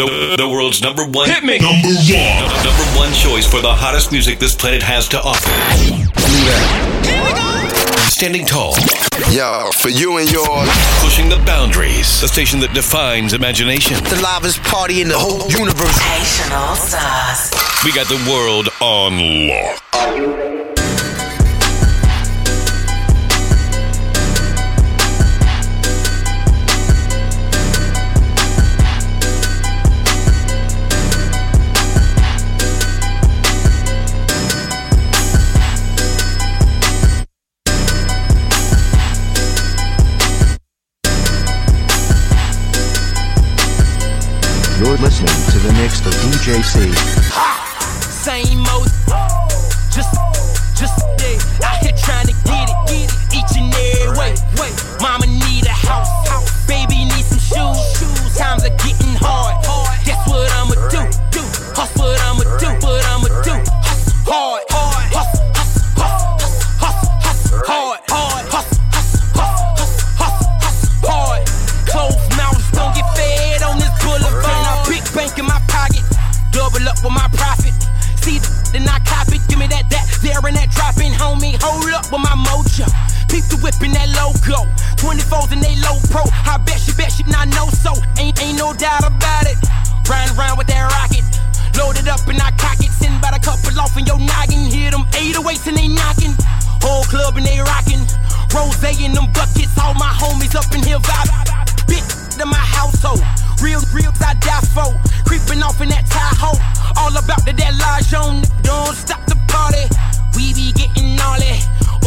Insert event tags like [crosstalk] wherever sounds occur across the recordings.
The, the world's number one Hit me. Number one. Number one choice for the hottest music this planet has to offer. Standing tall, Yo, for you and yours, pushing the boundaries. The station that defines imagination. the loudest party in the whole universe. Stars. We got the world on lock. You're listening to the mix of DJ C. Same just, just no doubt about it. Riding around with that rocket. Loaded up and I cock it. Send about a couple off in your noggin. Hear them 808s and they knocking. Whole club and they rocking. Rose in them buckets. All my homies up in here vibe. Big to my household. Real, real, I die for. Creeping off in that Tahoe. All about the that on. Don't stop the party. We be getting.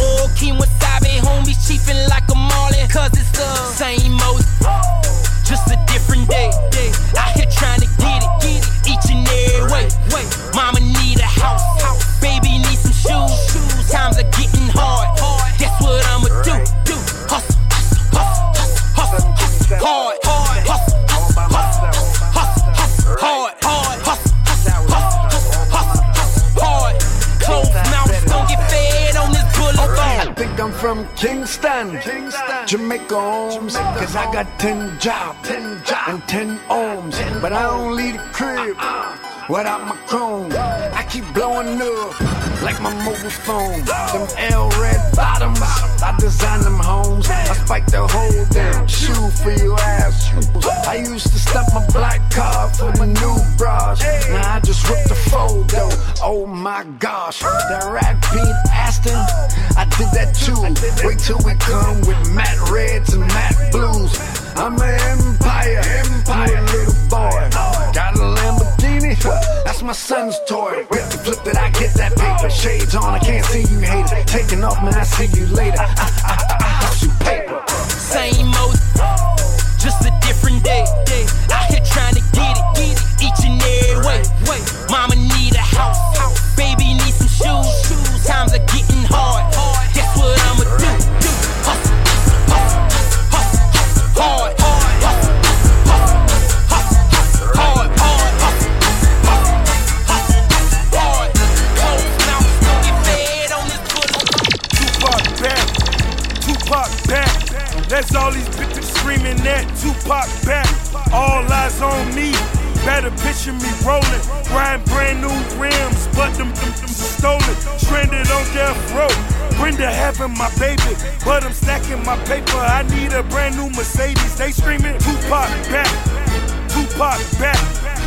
All King Wasabi. Homies chiefing like Jamaica homes. Cause I got 10 jobs, 10 jobs, and 10 ohms. But I don't leave the crib uh-uh. without my chrome. I keep blowing up like my mobile phone. Them L red bottoms, I design them homes. I spike the whole damn shoe for your ass. I used to stump my black car for the new bras. Now I just rip the photo. Oh my gosh, that rat Pete Aston, I did that too. Wait till we come with matte reds and matte blues. I'm an empire, empire, little boy. Got a Lamborghini, that's my son's toy. With the flip that I get that paper. Shades on, I can't see you haters. Taking off, man, I see you later. I, I, I, I hustle paper. Same old, just a different day. Out here trying to get it, get it each and every way. Mama need a house, Tupac back. All eyes on me. Better picture me rolling, riding brand new rims, but them, them, them stolen, stranded on death row. Brenda having my baby, but I'm stacking my paper. I need a brand new Mercedes. They screaming Tupac back, Tupac back.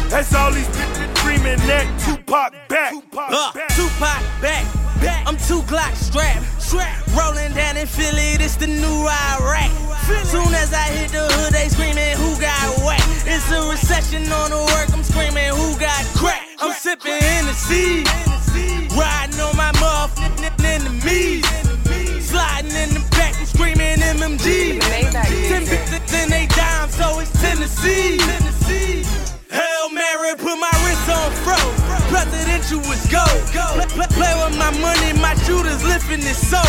That's all these bitches screaming at Tupac back. Tupac Uh, back. Tupac back, back. I'm two Glock strapped, strapped. Rolling down in Philly, this the new Iraq. Soon as I hit the hood, they screaming, who got whack? It's a recession on the work, I'm screaming, who got crack? I'm sipping in the sea, riding on my motherfucking enemies. Sliding in the back, I'm screaming MMG. Ten bitches in they dime, so it's Tennessee. Hail on fro. Presidential was go. Play, play, with my money, my shooters lifting it so.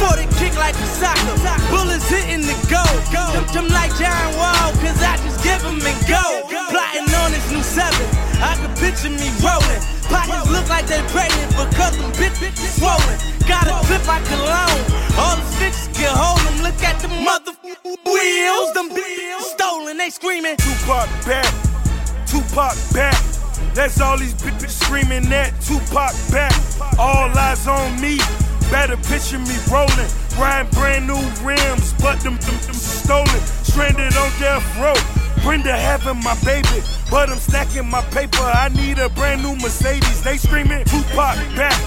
For the kick like a soccer. Bullets hitting the go. Them, them like John Wall, cause I just give them and go. Plotting on this new seven. I can picture me rolling. Pockets look like they pregnant because them bitch bitches swollen. Got a clip I cologne. All the bitches can hold them. Look at the mother wheels. Them bitches stolen. They screaming. Tupac back, Tupac back. That's all these bitches screaming that Tupac back. All eyes on me. Better picture me rolling. Riding brand new rims, but them, them, them stolen. Stranded on death row. Brenda having my baby, but I'm stacking my paper. I need a brand new Mercedes. They screaming Tupac back.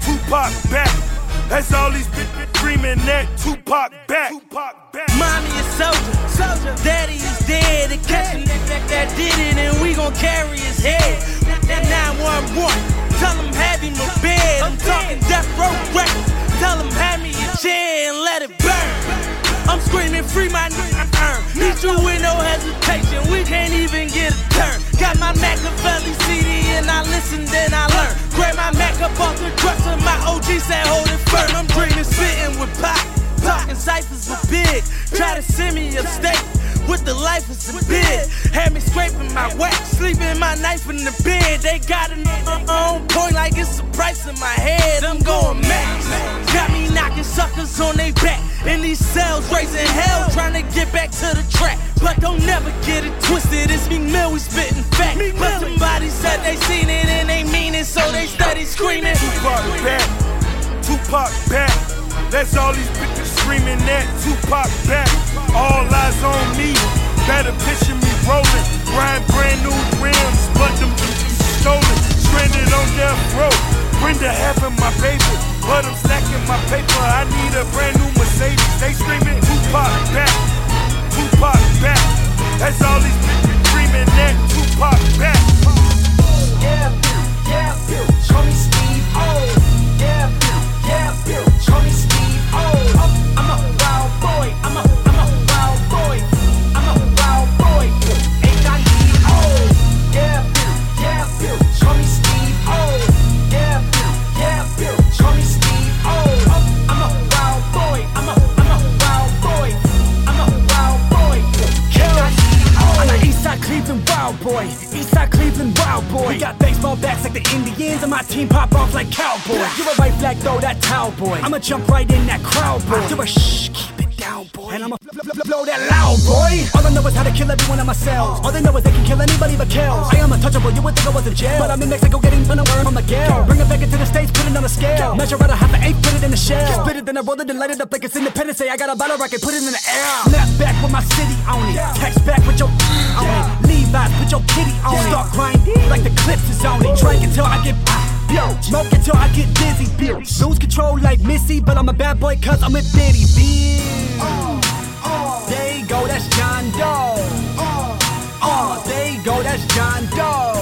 Tupac back. That's all these bitches screaming that Tupac back. Tupac back. Mommy is soldier, soldier. Daddy is dead. The catch a nigga that did it, and we gon' carry his head. That 911, tell him have him a bed. I'm talking death row records. Tell him hand me a chair and let it burn. I'm screaming free my nigga earn. Need you with no hesitation. We can't even get a turn. Got my Machiavelli CD and I listen, then I learn. Grab my Mac up off the dresser. My OG said hold it firm. I'm dreaming spitting with pop. Talking ciphers with big. Try to send me upstate with the life is a bid. Had me scraping my wax, sleeping my knife in the bed. They got it on point like it's a price in my head. I'm going max. Got me knocking suckers on their back. In these cells, raising hell, trying to get back to the track. But don't never get it twisted. It's me Mill, we spitting fact. But somebody said they seen it and they mean it, so they steady screaming. Tupac back. Tupac back. That's all these bitches screaming that Tupac back. All eyes on me. Better picture me rolling. Riding brand new rims, but them stolen. Stranded on death row. Brenda having my baby, but I'm stacking my paper. I need a brand new Mercedes. They screaming Tupac back. Tupac back. That's all these bitches screaming that Tupac back. Yeah, yeah, show me Steve O. Oh, yeah, yeah, We got like the Indians, and my team pop off like cowboys. You're a right flag, throw that towel boy. I'ma jump right in that crowd boy. You're a shh, keep it down boy. And I'ma fl- fl- blow that loud boy. All I know is how to kill every one of my cells. All they know is they can kill anybody but kills. I am untouchable, you would think I was in jail. But I'm in Mexico getting worm on the Gale. Bring it back into the States, put it on a scale. Measure out a half an eight, put it in a shell. Spit it, then I roll it and light it up like it's independence. Say I got a bottle rocket, put it in the air. Snap back with my city on it. Text back with your [laughs] on it. Levi's, put your kitty on it. Start grinding like the clips is on it. Drink until I get Yo, smoke until I get dizzy, bitch. Lose control like Missy, but I'm a bad boy cause I'm with Diddy, bitch. There you go, that's John Doe. Uh, there you go, that's John Doe.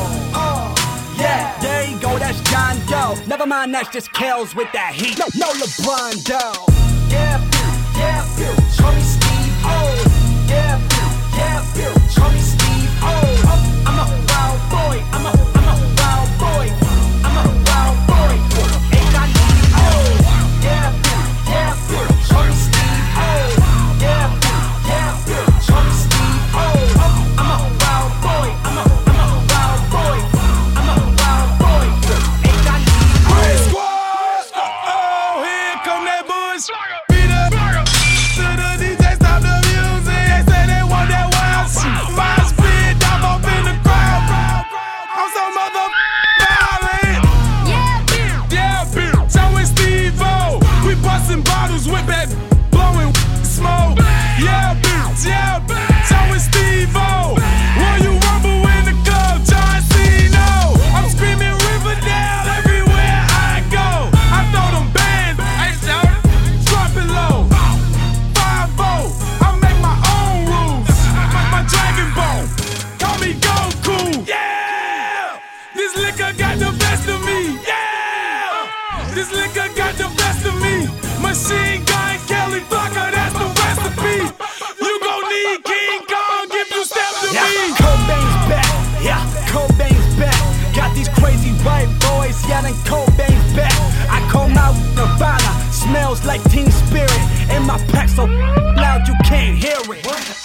Yeah, there you go, that's John Doe. Never mind, that's just Kells with that heat. No, no LeBron Doe. Yeah, yeah, show me Steve O. Yeah, yeah, show me Steve like Teen Spirit. And my pack so loud you can't hear it.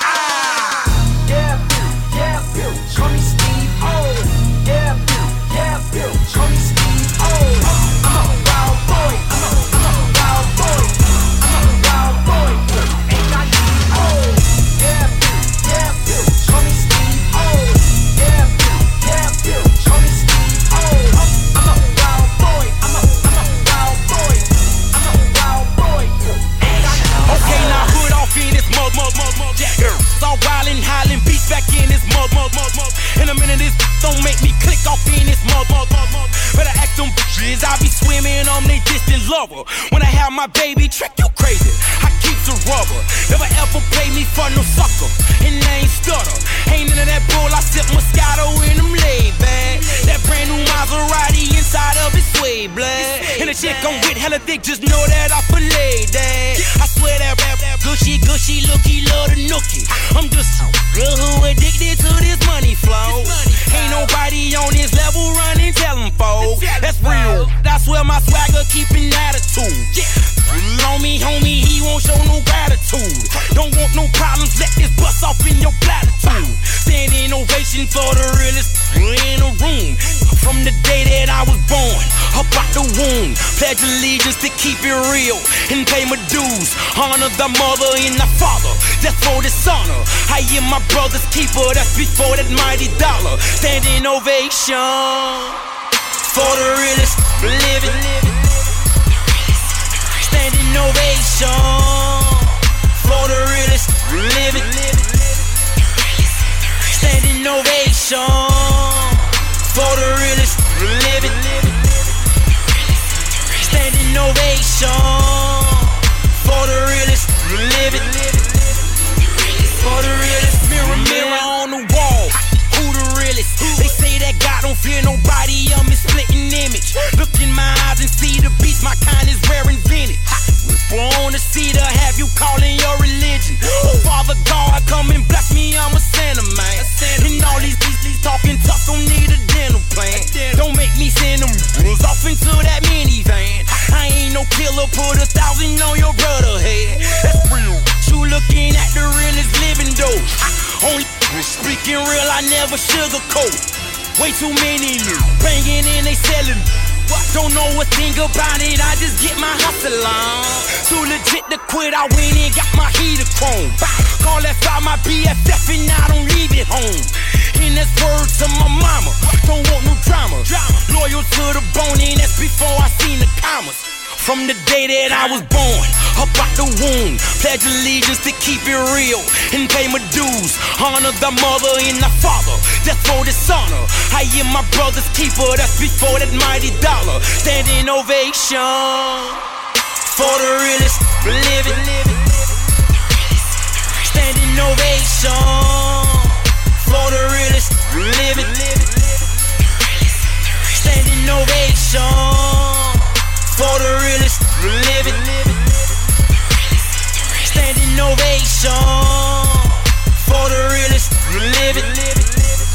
My baby, trick you crazy. I keep the rubber. Never ever play me for no sucker. And I ain't stutter. Ain't none of that bull, I sip Moscato in them laid back. That brand new Maserati inside of it sway black. And the chick I'm with hella thick, just know that I fillet that. I swear that rap, rap gushy, gushy, looky, love the nookie. The. Pledge allegiance to keep it real and pay my dues. Honor the mother and the father, that's for dishonor. I am my brother's keeper, that's before that mighty dollar. Standing ovation for the realest living. Standing ovation for the realest living. Standing ovation for the realest living. Standing ovation for the realest living. For the realest mirror, mirror on the wall. Who the realest? They say that God don't fear nobody. I'm his splitting image. Look in my eyes and see the beast. My kind is rare and vintage. Born to see to have you calling your religion. Oh, Father God, come and bless me. I'm a sinner, man. And all these these talking tough don't need a dental plan. Don't make me send them rules off into that minivan. No killer, put a thousand on your brother head. That's real. You looking at the realest living though. Only speaking real, I never sugarcoat. Way too many banging and they selling. Don't know a thing about it, I just get my hustle on. Too legit to quit, I went and got my heater chrome. Call that file my BFF and I don't leave it home. And that's word to my mama, don't want no drama. Loyal to the bone, and that's before I seen the From the day that I was born, up out the womb, pledge allegiance to keep it real and pay my dues. Honor the mother and the father, that's for dishonor. I am my brother's keeper, that's before that mighty dollar. Standing ovation for the realest living. Standing ovation for the realest living. Standing ovation for the realest living. Standing ovation for the realest living.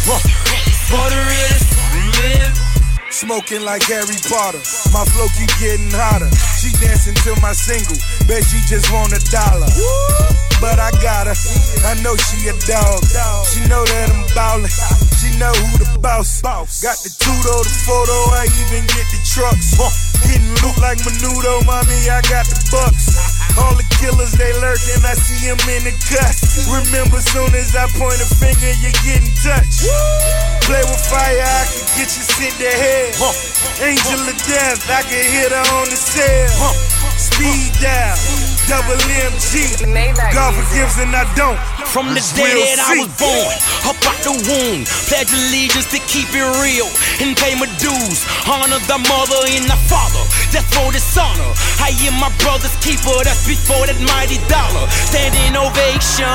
For the realest living. Smoking like Harry Potter. My flow keep getting hotter. She dancing to my single. Bet she just want a dollar. But I got her. I know she a dog. She know that I'm ballin'. Know who the boss. Got the tudo, the photo. I even get the trucks. Hitting loot like Menudo, mommy. I got the bucks. All the killers they lurking, I see them in the cut. Remember, soon as I point a finger, you getting touched. Play with fire, I can get you sent to hell. Angel of death, I can hit her on the cell. Speed down, double MG. God forgives and I don't. From the day that I was born, up out the womb, pledge allegiance to keep it real and pay my dues. Honor the mother and the father, that's for dishonor. I am my brother's keeper, that's before that mighty dollar. Standing ovation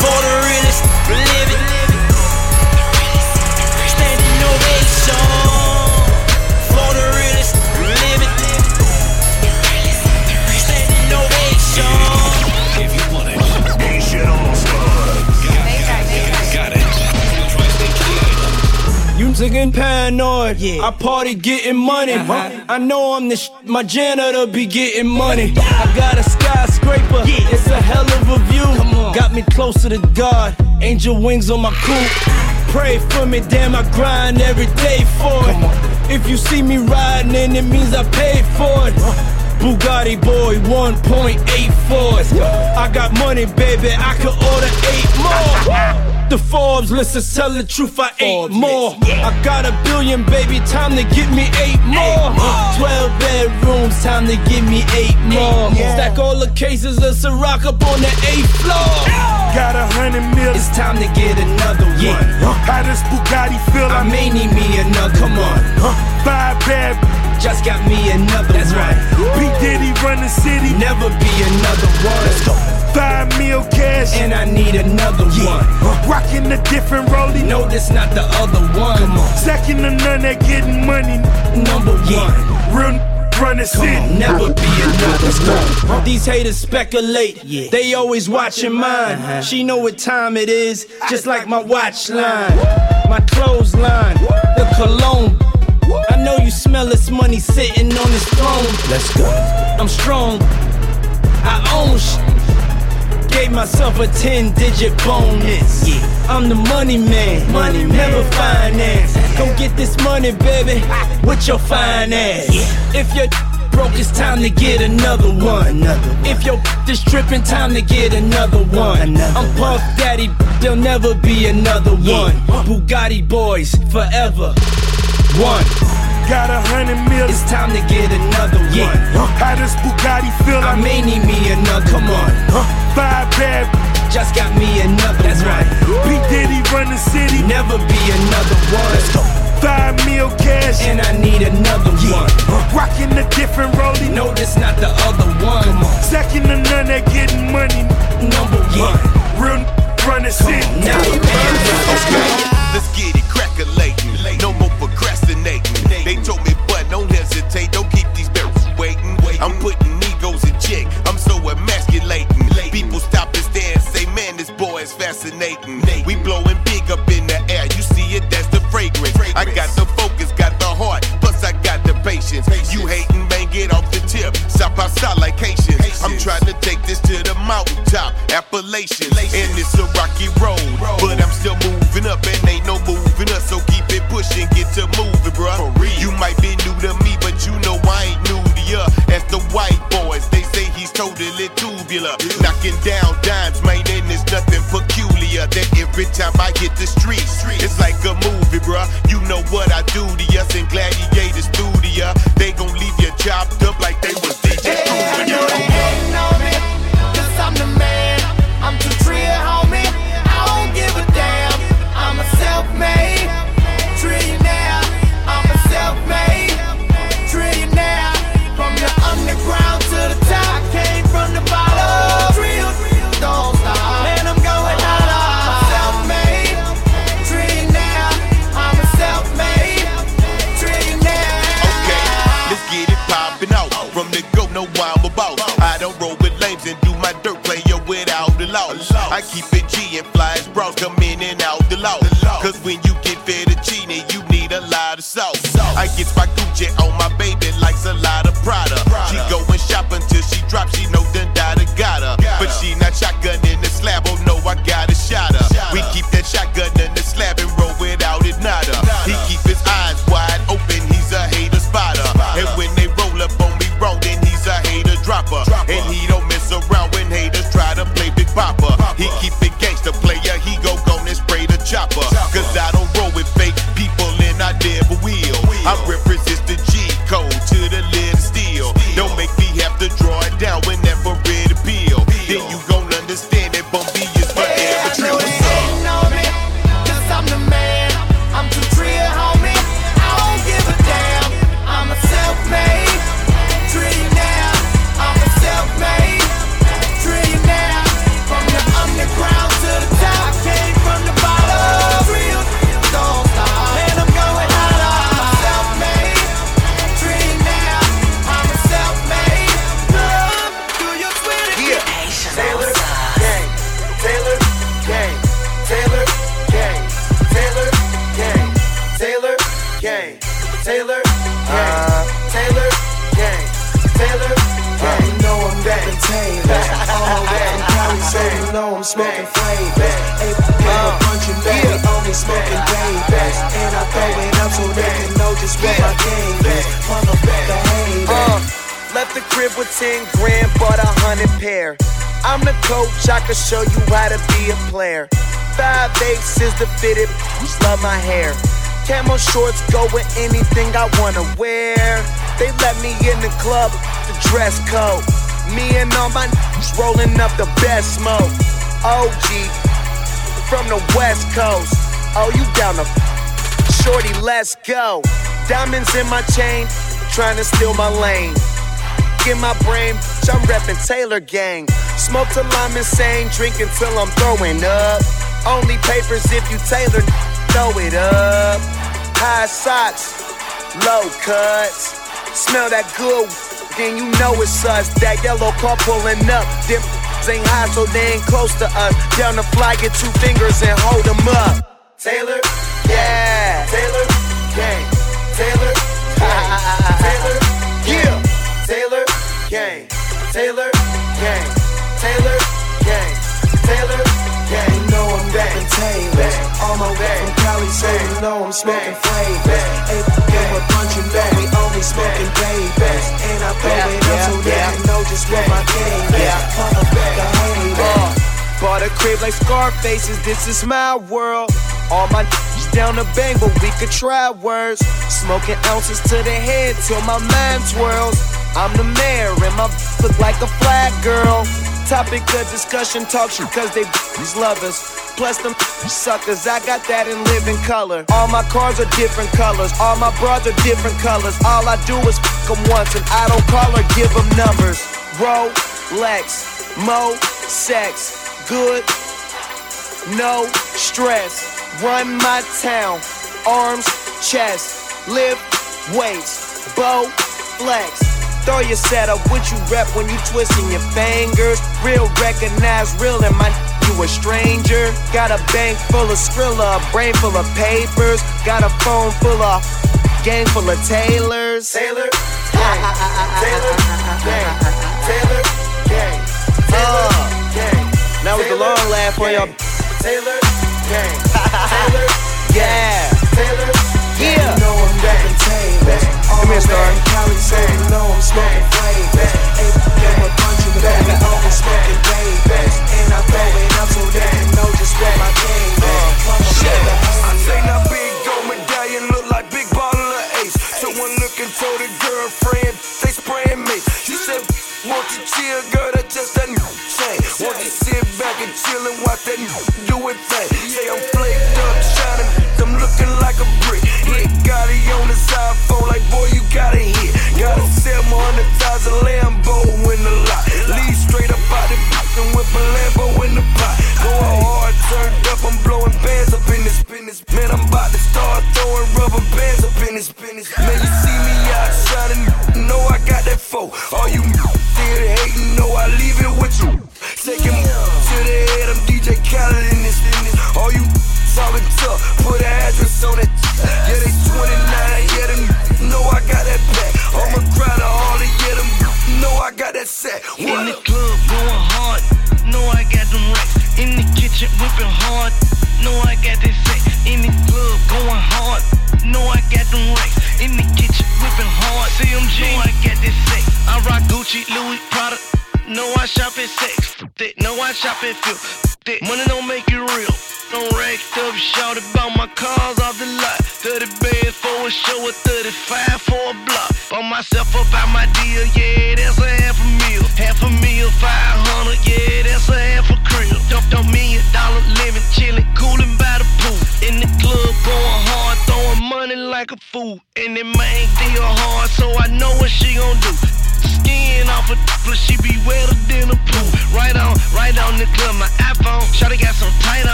for the realest living. Standing ovation You thinking paranoid? Yeah. I party getting money. I know I'm the sh- my janitor be getting money. I got a skyscraper. Yeah. It's a hell of a view. Got me closer to God. Angel wings on my coupe. Pray for me, damn, I grind every day for it. If you see me riding, then it means I paid for it. Bugatti boy 1.84. I got money, baby, I could order eight more. The Forbes list says tell the truth, I ate more. I got a billion, baby, time to get me eight more. Twelve bedrooms, time to give me eight more. Stack all the cases of Ciroc up on the eighth floor. Got a hundred million. It's time to get another one. I How does Bugatti feel? I may need me another. Come on. Huh? Five bad Just got me another. That's right. P Diddy run the city. Never be another one. Let's go. Five mil cash. And I need another one. Rocking a different rollie. No, this not the other one. Come on. Second to none at getting money. Number one. Real run the city. on, never be another. One. These haters speculate, they always watching mine. Uh-huh. She know what time it is, just like my watch line, my clothes line, the cologne. I know you smell this money sitting on this throne. Let's go. I'm strong. I own shit. Gave myself a 10 digit bonus. I'm the money man, money never finance. Go get this money, baby, with your finance. If you're broke, it's time to get another one. If your is tripping, time to get another one. I'm Puff Daddy, there'll never be another one. Bugatti boys, forever. One. Got a hundred mil. It's time to get another one. How does Bugatti feel? I may need me another. Come on. Five bad. Just got me another. That's right. P Diddy run the city. Never be another one. Let's go. Five mil cash. And I need another one. Rocking a different rollie. No, this not the other one. Second to none at getting money. Number one. Real run the city. Never be another. Let's get it crackalating. No more procrastinating. They told me, but don't hesitate. Don't keep these barrels waiting. I'm putting egos in check. I'm so emasculating. People stop and stare and say, man, this boy is fascinating. We blowing big up in the air. You see it, that's the fragrance. I got the focus, got the heart, plus I got the patience. You hating, man, get off the tip. Stop outside like Haitians. I'm trying to take this to the mountaintop, Appalachians. And it's a rocky road, but I'm still moving up and ain't tubular. Knocking down dimes, man, it's nothing peculiar. That every time I hit the streets, it's like a movie, bruh. You know what I do to us in Gladiator go with anything I wanna wear. They let me in the club, the dress code. Me and all my niggas rolling up the best smoke. OG from the West Coast. Oh, you down the f- shorty? Let's go. Diamonds in my chain, trying to steal my lane. In my brain, I'm reppin' Taylor Gang. Smoke till I'm insane, drinking till I'm throwing up. Only papers if you Taylor, throw it up. High socks, low cuts. Smell that good, then you know it's us. That yellow car pulling up. Them ain't high, so they ain't close to us. Down the fly, get two fingers and hold them up. Taylor, yeah. Taylor, gang. Taylor, gang. Taylor, yeah. Taylor, gang. Taylor, gang. Taylor, gang. Taylor, gang. You know Taylor. All my way from Cali, so you know I'm smoking flavors. Ain't a bunch, you know we only smoking babies. And I throw it up so they can know just what my game is. Back of haters. Bought a crib like Scarface's, this is my world. All my down the bang, but we could try words. Smoking ounces to the head till my mind twirls. I'm the mayor and my look like a flag girl. Topic of discussion, talk shit cause they these lovers. Plus them suckers, I got that in living color. All my cars are different colors, all my bras are different colors. All I do is fuck them once and I don't call or give them numbers. Rolex, Mo, sex, good, no stress. Run my town, arms, chest, lift weights, bow, flex. Throw your setup, what you rep when you twisting your fingers. Real recognize real and my you a stranger. Got a bank full of Skrilla, a brain full of papers. Got a phone full of gang full of tailors. Taylor, gang, Taylor, gang, Taylor, gang, Taylor, uh. gang. That was the long laugh for y'all. Taylor, gang, [laughs] Taylor, yeah, Taylor, yeah. You know I'm rapping Taylor. All Come here, Star. Cali, so you know I'm smoking. Ain't give a bunch, you know we only smoking babies. And I throw it up so they can know just what my game is. Uh, Fuck a back of I haters. say big gold medallion look like big bottle of ace. Someone looking told the girlfriend they spraying me. She said, won't you chill, girl? Just that new chain. Won't you sit back and chill and watch that do it thing? Say I'm flaked 700,000 Lambo in the lot. Lead straight up out the box and whip a Lambo in the pot. Going hard, turned Feel. Money don't make it real. Don't racked up, shout about my cars off the lot. 30 bands for a show, a 35 for a block. Bought myself up out my deal, yeah, that's a half a meal. Half a meal, 500, yeah, that's a half a crib. Dump, dump million dollar living, chillin', coolin' by the pool. In the club, going hard, throwing money like a fool.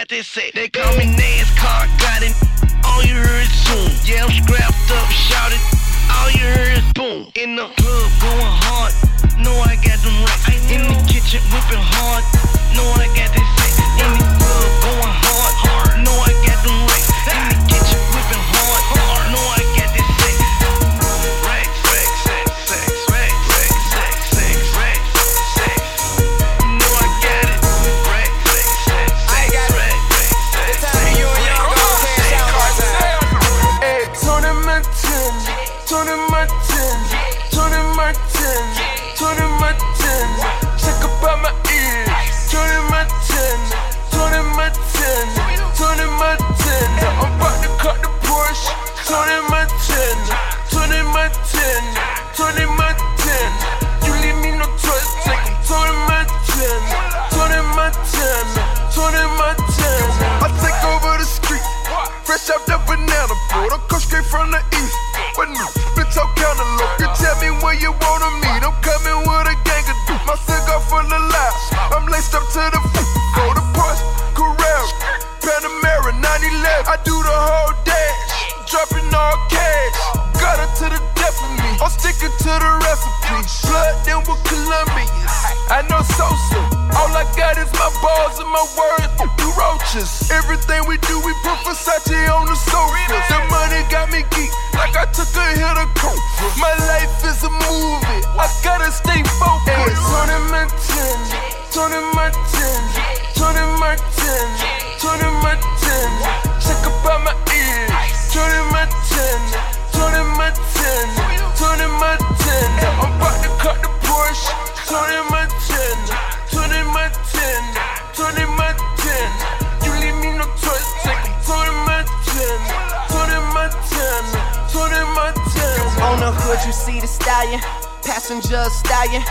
I got set. They call me NASCAR, got it. Where you wanna meet. I'm coming with a gang of dudes. My cigar full of laughs. I'm laced up to the f- Go to Porsche, Carrera, Panamera, 911. I do the whole dash. Dropping all cash. Got her to the death of me. I'm sticking to the recipe. Blood then with Colombians. I know Sosa. All I got is my balls and my words. You roaches. Everything we do, we put Versace on the sofa. The money got me geek, like I took a hit of coke. My life is a movie. I gotta stay focused. Tony Montana, Tony Montana, Tony Montana, Tony Montana. Check up about my ears. Tony Montana, Tony Montana, Tony Montana. I'm about to cut the Porsche. Tony Montana, Tony Montana, Tony Montana. You leave You see the stallion, passenger stallion.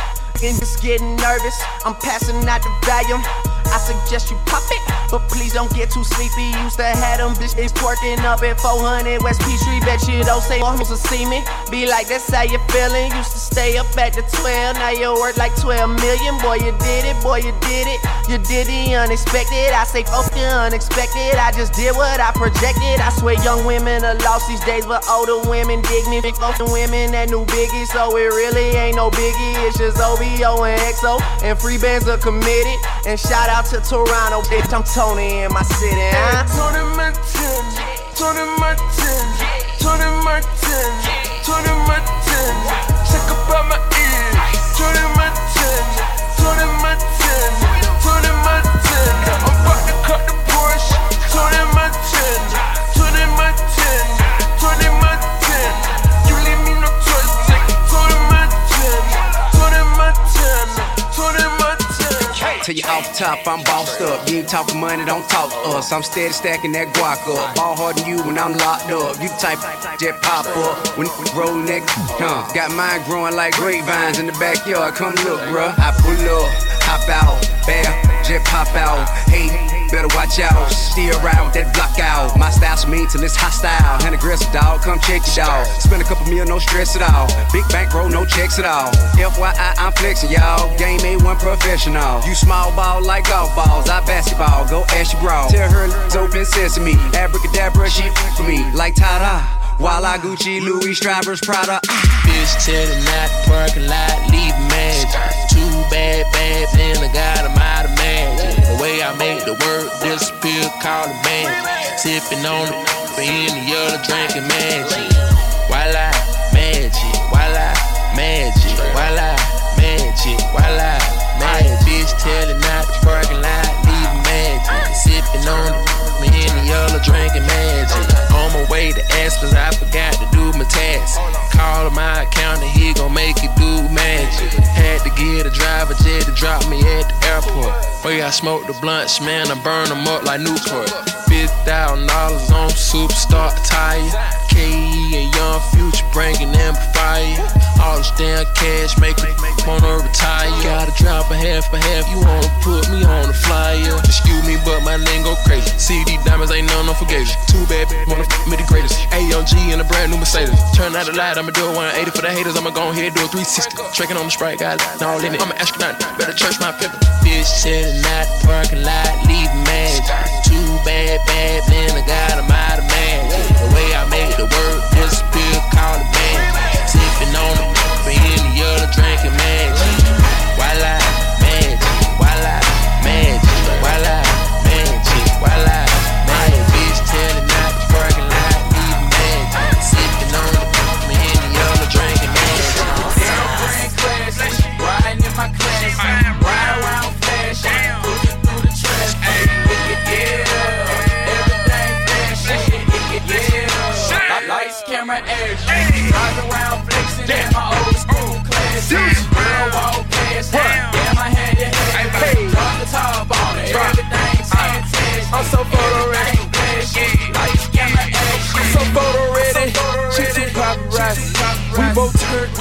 And just getting nervous, I'm passing out the volume. I suggest you pop it, but please don't get too sleepy. Used to have them bitches twerking up at 400 West Peachtree. Bet you don't say one to see me. Be like, that's how you feeling. Used to stay up at the 12, now you're worth like 12 million. Boy, you did it, boy, you did it. You did the unexpected. I say, fuck the unexpected. I just did what I projected. I swear, young women are lost these days, but older women dig me. Big women that new biggie, so it really ain't no biggie. It's just OVO and XO, and free bands are committed. And shout out to Toronto, bitch. I'm Tony in my city. Huh? Tony Montana, Tony Montana, Tony Montana, Tony Montana. Check about my ears. Tony Montana, Tell you off top, I'm bossed up. You ain't talking money, don't talk us. I'm steady stacking that guac up. Ball harder than you when I'm locked up. You type jet pop up when rolling that huh. Got mine growing like grapevines in the backyard. Come look, bruh. I pull up, hop out, bam, jet pop out. Hey, better watch out. Steer around that block out. My style's mean till it's hostile. And aggressive dog, come check it out. Spend a couple mil, no stress at all. Big bank roll, no checks at all. FYI, I'm flexing, y'all. Game A1 professional. You small ball like golf balls. I basketball, go ask your bra. Tell her it's open sesame. Abracadabra, she for me like Tada. While I Gucci, Louis, Strivers, Prada. Ah. Bitch telling not the parking lot, leave magic. Too bad, bad, then I got 'em out of way I make the word disappear, call it magic. Sipping on it, but in the other drinking magic. Voila, magic. Voila, magic. Voila, magic. Voila, magic. Bitch telling not the parking lot, leave magic. Sipping on it, but in the other drinking magic. On my way to cause I forgot to do my task. Call my accountant, he gon' make it do magic. Had to get a driver jet to drop me at the airport. Boy, I smoked the blunts, man, I burn them up like Newport. $50,000 on superstar attire. KE and Young Future bringing amplifier. All this damn cash make me wanna retire. Gotta drop a half a half, you wanna put me on the flyer. Excuse me, but my name go crazy. CD diamonds ain't none unforgiving. Too bad, wanna f me the greatest. AMG in a brand new Mercedes. Turn out the light, I'ma do a 180 for the haters. I'ma go ahead do a 360. Tracking on the sprite, got it all in it. I'm an astronaut, better church my pivot. Bitch chillin' out the parking lot, leave magic. Too bad, bad, man, I got 'em out of man. The way I make the word disappear, call it magic. Sipping on but in the other drinking magic.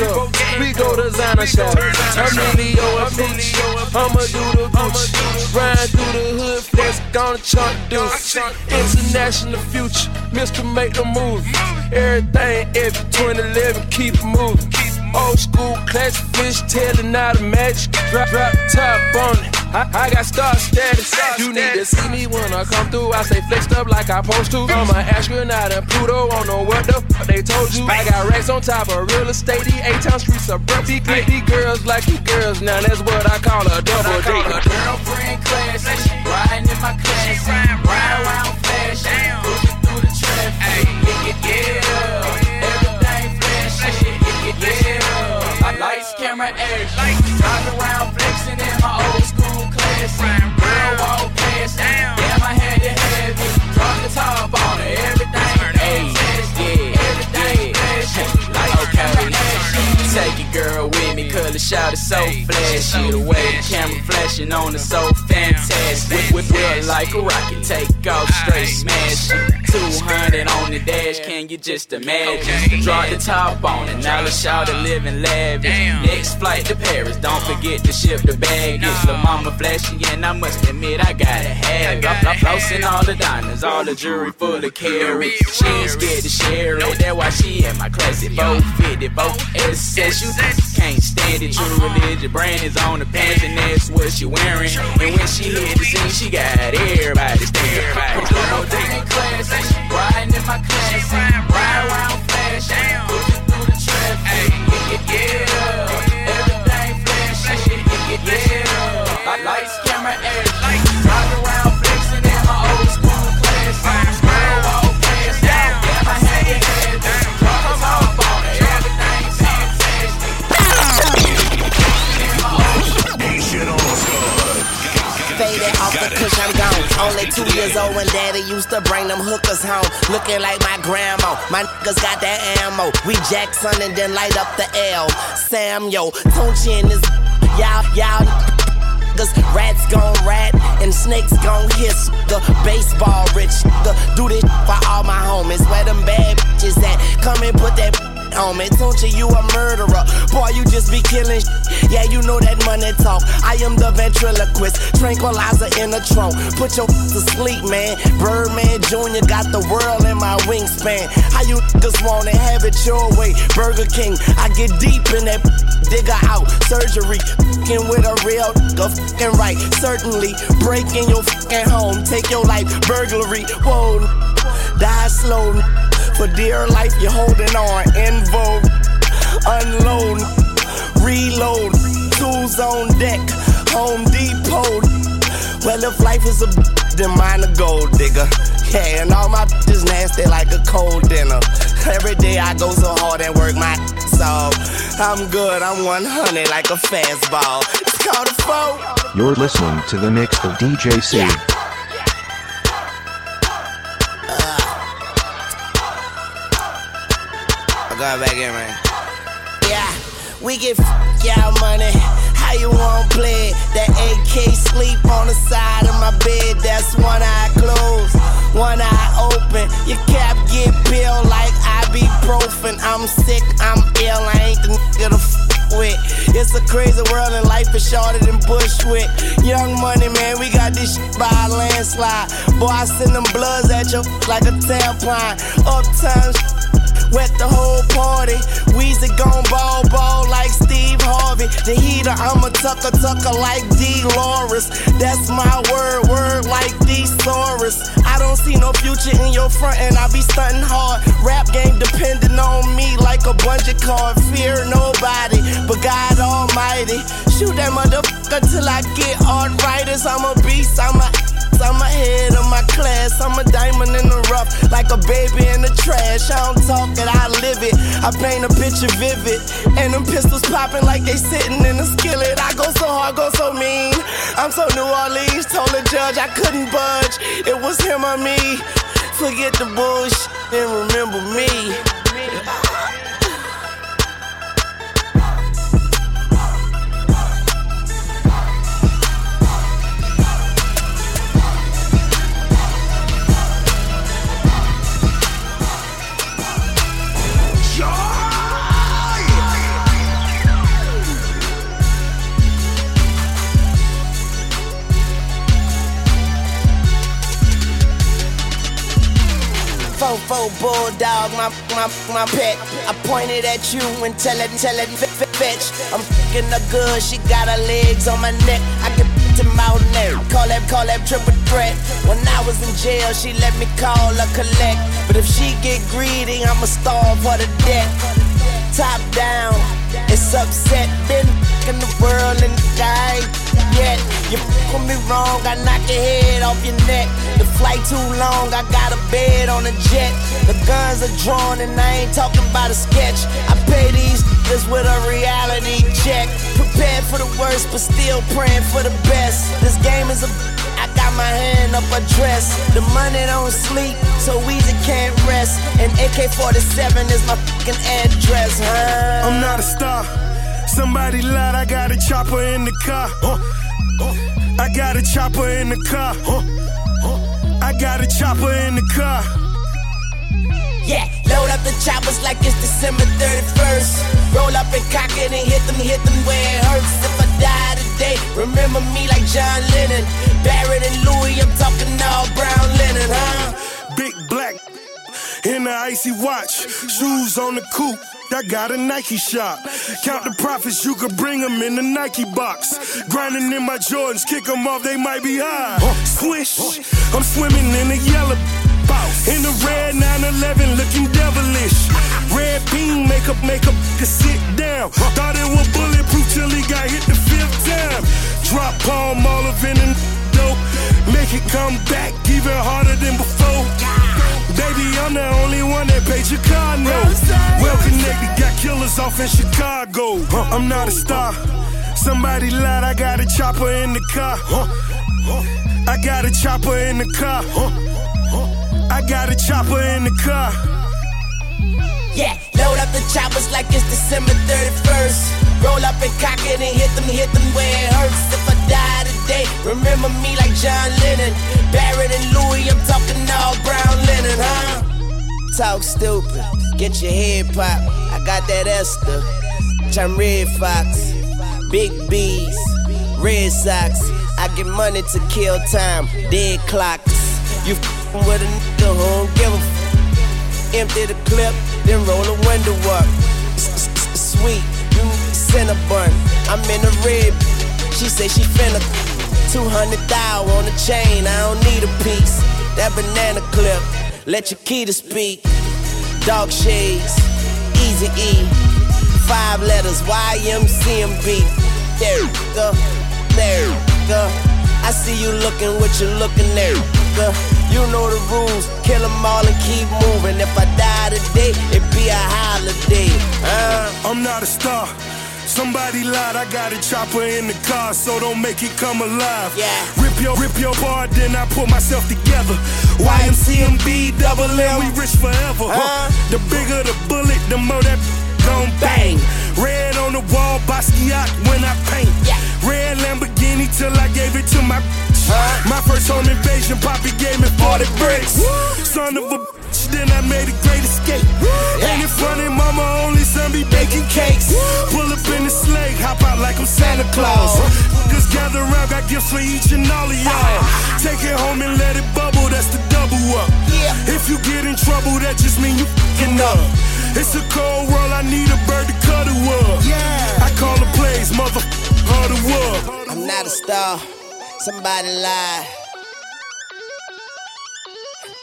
Up. We go to designer shop. Emilio and Gucci. I'ma do the Gucci. Ride through the hood, flex gonna chunk deuce. International future, Mr. Make the movie. Everything every 2011, keep moving. Old school classic fish telling out the magic. Drop, drop top on it. I, I got star status. You need to see me when I come through. I stay flexed up like I supposed to. I'm an astronaut and Pluto. I don't know what the fuck they told you. I got racks on top of real estate. The A-town streets are breathy. These girls like you girls now. That's what I call a double date. Girlfriend classic, riding in my classic, ride around camera, action. Drive around flexing in my old school classic. Girl walk past, damn, I had to have it. Drop the top on it, everything. Yeah, everything. Lights, camera, action. Take it, girl, with me, cause the shot is so flashy. The way the camera flashing on is so fantastic. Whip, whip, like a rocket, take off straight smash it. 200 on the dash, can you just imagine? Drop the top on it, now let's shout a living lavish. Next flight to Paris, don't forget to ship the baggage. The mama flashy, and I must admit I gotta have it. I'm flossing all the diamonds, all the jewelry full of carats. She ain't scared to share it, that's why she in my classic 450, both SS. You can't stand it, true uh-huh. religion brand is on the pants, and that's what she wearing. And when she hit the scene, she got everybody staring. Girlfriend classic, riding in my classic, ride around fashion, cruising through the traffic. Yeah, yeah, Only two years old when daddy used to bring them hookers home. Looking like my grandma. My niggas got that ammo. We Jackson and then light up the L. Sam, yo, Tunchi and this. Y'all, y'all. Rats gon' rat and snakes gon' hiss. The baseball rich, the do this for all my homies. On me. You a murderer. Boy, you just be killing. Yeah, you know that money talk. I am the ventriloquist, tranquilizer in the trunk. Put your to sleep, man. Birdman Jr. got the world in my wingspan. How you just wanna have it your way? Burger King, I get deep in that digger out surgery. Fing with a real nigga, fing right. Certainly breaking your fucking home, take your life, burglary. Whoa, die slow. For dear life, you're holding on. In vogue, unload, reload, tools on deck, Home Depot. Well, if life is a then mine a gold digger. Yeah, and all my is nasty like a cold dinner. Every day I go so hard and work my off. I'm good, I'm 100 like a fastball. It's called a foe. You're listening to the mix of DJ C. I'm going back in, man. Yeah, we get f- y'all money. How you want play? That AK sleep on the side of my bed. That's one eye closed, one eye open. Your cap get peeled like ibuprofen. I'm sick, I'm ill. I ain't the nigga to f- with. It's a crazy world and life is shorter than Bushwick. Young money, man, we got this shit by a landslide. Boy, I send them bloods at you like a tampon. Uptown. Wet the whole party. Weezy gon' ball ball like Steve Harvey. The heater, I'm a tucker tucker like D. Loris. That's my word, word like Thesaurus. I don't see no future in your front and I be stunting hard. Rap game depending on me like a bungee cord. Fear nobody but God Almighty. Shoot that motherfucker till I get arthritis. I'm a beast, I'm a I'm ahead of my class. I'm a diamond in the rough, like a baby in the trash. I don't talk it, I live it. I paint a picture vivid. And them pistols popping like they sitting in a skillet. I go so hard, go so mean. I'm so New Orleans, told the judge I couldn't budge. It was him or me. Forget the bullshit and remember me. Fofo bulldog, my my my pet. I pointed at you and tell it, tell it, fetch. I'm fucking her good, she got her legs on my neck. I can to mouth neck. Call that, call that triple threat. When I was in jail, she let me call her collect. But if she get greedy, I'ma starve her to death. Top down, it's upset. Been in the world and I yet. You with me wrong, I knock your head off your neck. The flight too long, I got a bed on a jet. The guns are drawn and I ain't talking about a sketch. I pay these niggas with a reality check. Prepared for the worst, but still praying for the best. This game is a I got my hand up a dress. The money don't sleep, so Weezy can't rest. And AK-47 is my fucking address, huh? I'm not a star. Somebody lied, I got a chopper in the car. Huh. Huh. I got a chopper in the car. Huh. I got a chopper in the car. Yeah, load up the choppers like it's December 31st. Roll up and cock it and hit them, hit them where it hurts. If I die today, remember me like John Lennon. Barrett and Louis, I'm talking all brown linen, huh? Big black in the icy watch, shoes on the coupe. I got a Nike shop. Count the profits, you could bring them in the Nike box. Grinding in my Jordans, kick them off, they might be high. Swish, I'm swimming in the yellow. In the red 911, looking devilish. Red beam, makeup, makeup, to sit down. Thought it was bulletproof till he got hit the fifth time. Drop palm all of in the dope. Make it come back even harder than before. Baby, I'm the only one that paid your car note. Well connected, got killers off in Chicago. Huh, I'm not a star. Somebody lied, I got a chopper in the car. Huh, I got a chopper in the car. Huh, I got a chopper in the car. Yeah, load up the choppers like it's December 31st. Roll up and cock it and hit them, hit them where it hurts. If I die remember me like John Lennon. Barrett and Louis, I'm talking all brown linen, huh? Talk stupid, get your head popped. I got that Esther, I'm Redd Foxx, Big B's, Red Sox. I get money to kill time, dead clocks. You f***ing with a nigga who don't give a f- Empty the clip, then roll the window up. Sweet, you Cinnabon. I'm in the red. She say she finna 200 thou on the chain. I don't need a piece. That banana clip, let your key to speak. Dog shades, easy E. Five letters, YMCMB. There go, there go. I see you looking what you looking there. Go. You know the rules, kill them all and keep moving. If I die today, it be a holiday. Uh. I'm not a star. Somebody lied, I got a chopper in the car, so don't make it come alive. Yeah. Rip your rip your part, then I put myself together. YMCMB, double M, we rich forever. Huh? The bigger the bullet, the more that gon' bang. Red on the wall, Basquiat when I paint. Yeah. Red Lamborghini till I gave it to my. My first home invasion, Poppy gave me 40 bricks. Son of a bitch, then I made a great escape. Ain't it funny, mama only son be baking cakes. Pull in the sleigh, hop out like I'm Santa Claus. Just gather around, got gifts for each and all of y'all. Take it home and let it bubble, that's the double up. If you get in trouble, that just mean you fing up. It's a cold world, I need a bird to cuddle up. I call the plays, mother, huddle up. I'm not a star. Somebody lied.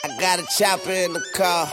I got a chopper in the car.